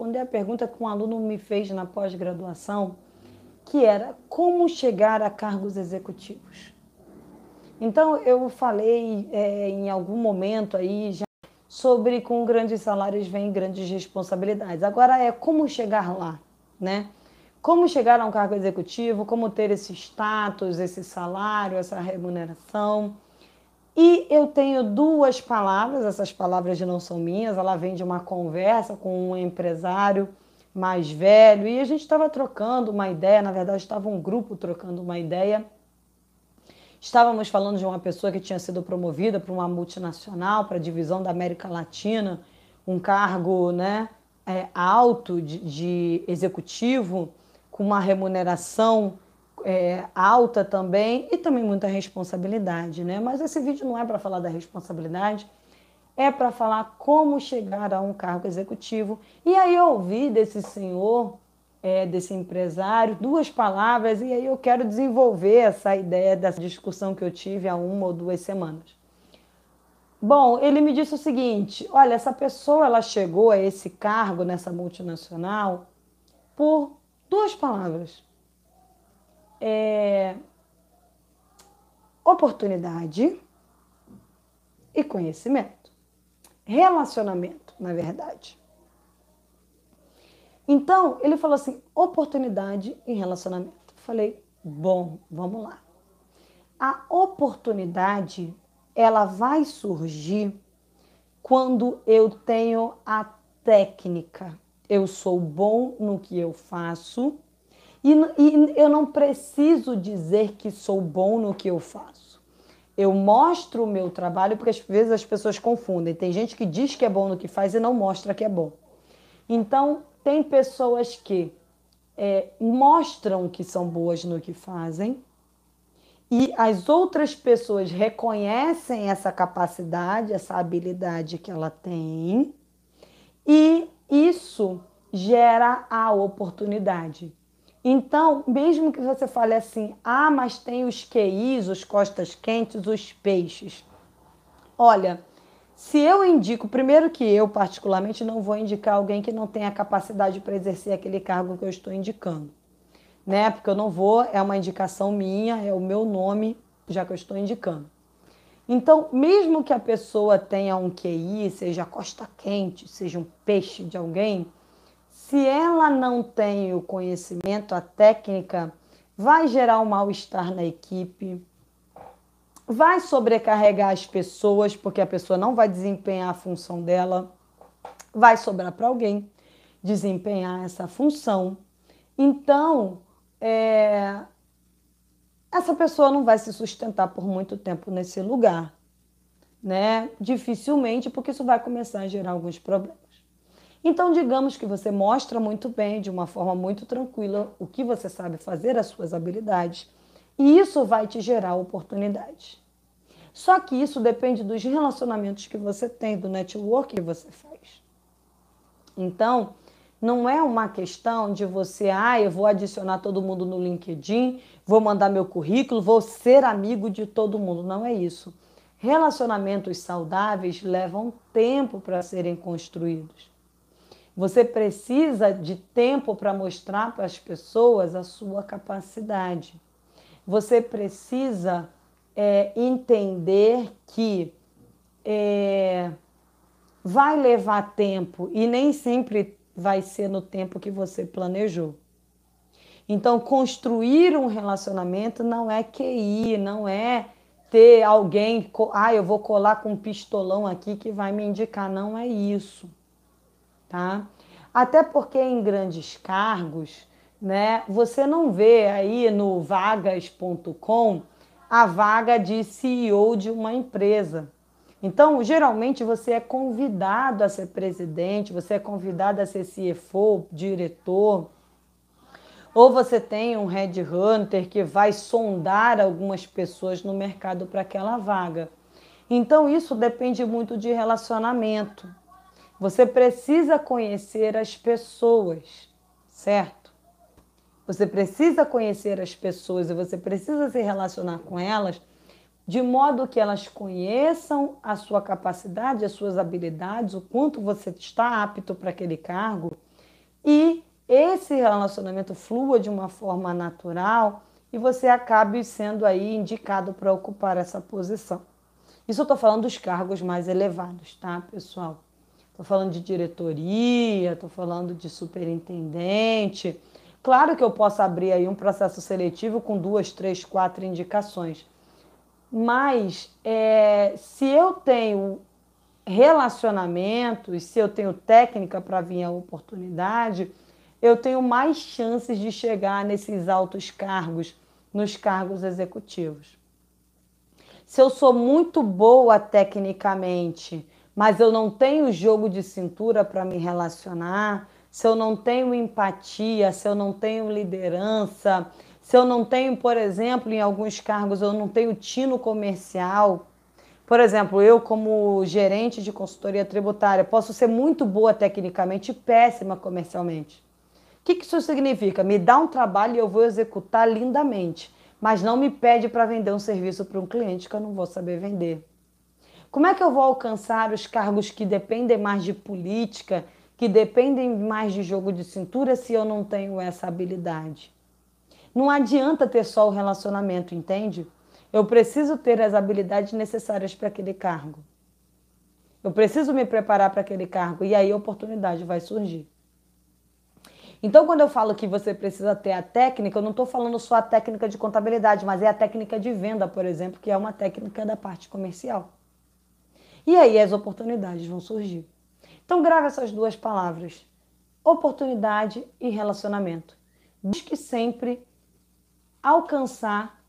responder a pergunta que um aluno me fez na pós-graduação, que era como chegar a cargos executivos. Então, eu falei é, em algum momento aí já sobre com grandes salários vem grandes responsabilidades. Agora é como chegar lá, né? Como chegar a um cargo executivo, como ter esse status, esse salário, essa remuneração. E eu tenho duas palavras, essas palavras não são minhas, ela vem de uma conversa com um empresário mais velho e a gente estava trocando uma ideia, na verdade estava um grupo trocando uma ideia. Estávamos falando de uma pessoa que tinha sido promovida para uma multinacional, para a divisão da América Latina, um cargo né, é, alto de, de executivo, com uma remuneração é, alta também e também muita responsabilidade, né? Mas esse vídeo não é para falar da responsabilidade, é para falar como chegar a um cargo executivo. E aí eu ouvi desse senhor, é, desse empresário, duas palavras, e aí eu quero desenvolver essa ideia dessa discussão que eu tive há uma ou duas semanas. Bom, ele me disse o seguinte: olha, essa pessoa ela chegou a esse cargo nessa multinacional por duas palavras é, oportunidade e conhecimento. Relacionamento, na verdade. Então, ele falou assim: oportunidade e relacionamento. falei, bom, vamos lá. A oportunidade, ela vai surgir quando eu tenho a técnica. Eu sou bom no que eu faço e, e eu não preciso dizer que sou bom no que eu faço. Eu mostro o meu trabalho, porque às vezes as pessoas confundem. Tem gente que diz que é bom no que faz e não mostra que é bom. Então, tem pessoas que é, mostram que são boas no que fazem, e as outras pessoas reconhecem essa capacidade, essa habilidade que ela tem, e isso gera a oportunidade. Então, mesmo que você fale assim, ah, mas tem os QIs, os costas quentes, os peixes. Olha, se eu indico, primeiro que eu particularmente não vou indicar alguém que não tenha capacidade para exercer aquele cargo que eu estou indicando, né? Porque eu não vou, é uma indicação minha, é o meu nome, já que eu estou indicando. Então, mesmo que a pessoa tenha um QI, seja costa quente, seja um peixe de alguém, se ela não tem o conhecimento, a técnica, vai gerar um mal-estar na equipe, vai sobrecarregar as pessoas, porque a pessoa não vai desempenhar a função dela, vai sobrar para alguém desempenhar essa função. Então, é, essa pessoa não vai se sustentar por muito tempo nesse lugar, né? Dificilmente, porque isso vai começar a gerar alguns problemas. Então, digamos que você mostra muito bem, de uma forma muito tranquila, o que você sabe fazer, as suas habilidades, e isso vai te gerar oportunidades. Só que isso depende dos relacionamentos que você tem, do network que você faz. Então, não é uma questão de você, ah, eu vou adicionar todo mundo no LinkedIn, vou mandar meu currículo, vou ser amigo de todo mundo. Não é isso. Relacionamentos saudáveis levam tempo para serem construídos. Você precisa de tempo para mostrar para as pessoas a sua capacidade. Você precisa é, entender que é, vai levar tempo e nem sempre vai ser no tempo que você planejou. Então, construir um relacionamento não é QI, não é ter alguém, ah, eu vou colar com um pistolão aqui que vai me indicar. Não é isso tá? Até porque em grandes cargos, né, você não vê aí no vagas.com a vaga de CEO de uma empresa. Então, geralmente você é convidado a ser presidente, você é convidado a ser CFO, diretor, ou você tem um headhunter que vai sondar algumas pessoas no mercado para aquela vaga. Então, isso depende muito de relacionamento. Você precisa conhecer as pessoas, certo? Você precisa conhecer as pessoas e você precisa se relacionar com elas de modo que elas conheçam a sua capacidade, as suas habilidades, o quanto você está apto para aquele cargo e esse relacionamento flua de uma forma natural e você acabe sendo aí indicado para ocupar essa posição. Isso eu estou falando dos cargos mais elevados, tá, pessoal? Estou falando de diretoria, estou falando de superintendente. Claro que eu posso abrir aí um processo seletivo com duas, três, quatro indicações. Mas é, se eu tenho relacionamento e se eu tenho técnica para vir a oportunidade, eu tenho mais chances de chegar nesses altos cargos, nos cargos executivos. Se eu sou muito boa tecnicamente, mas eu não tenho jogo de cintura para me relacionar, se eu não tenho empatia, se eu não tenho liderança, se eu não tenho, por exemplo, em alguns cargos, eu não tenho tino comercial. Por exemplo, eu, como gerente de consultoria tributária, posso ser muito boa tecnicamente e péssima comercialmente. O que isso significa? Me dá um trabalho e eu vou executar lindamente, mas não me pede para vender um serviço para um cliente que eu não vou saber vender. Como é que eu vou alcançar os cargos que dependem mais de política, que dependem mais de jogo de cintura, se eu não tenho essa habilidade? Não adianta ter só o relacionamento, entende? Eu preciso ter as habilidades necessárias para aquele cargo. Eu preciso me preparar para aquele cargo e aí a oportunidade vai surgir. Então, quando eu falo que você precisa ter a técnica, eu não estou falando só a técnica de contabilidade, mas é a técnica de venda, por exemplo, que é uma técnica da parte comercial. E aí as oportunidades vão surgir. Então, grave essas duas palavras: oportunidade e relacionamento. Busque sempre alcançar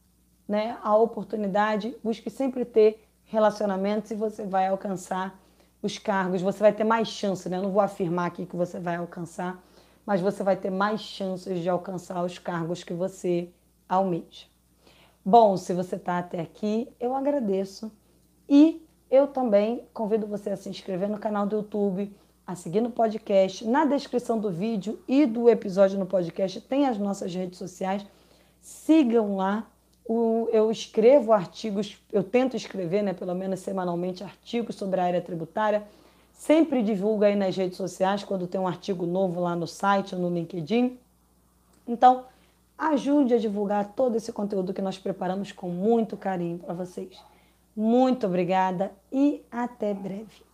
né, a oportunidade, busque sempre ter relacionamentos e você vai alcançar os cargos, você vai ter mais chance, né? Eu não vou afirmar aqui que você vai alcançar, mas você vai ter mais chances de alcançar os cargos que você almeja. Bom, se você está até aqui, eu agradeço e eu também convido você a se inscrever no canal do YouTube, a seguir no podcast. Na descrição do vídeo e do episódio no podcast tem as nossas redes sociais. Sigam lá. eu escrevo artigos, eu tento escrever, né, pelo menos semanalmente, artigos sobre a área tributária Sempre divulga aí nas redes sociais quando tem um artigo novo lá no site ou no LinkedIn. Então, ajude a divulgar todo esse conteúdo que nós preparamos com muito carinho para vocês. Muito obrigada e até breve.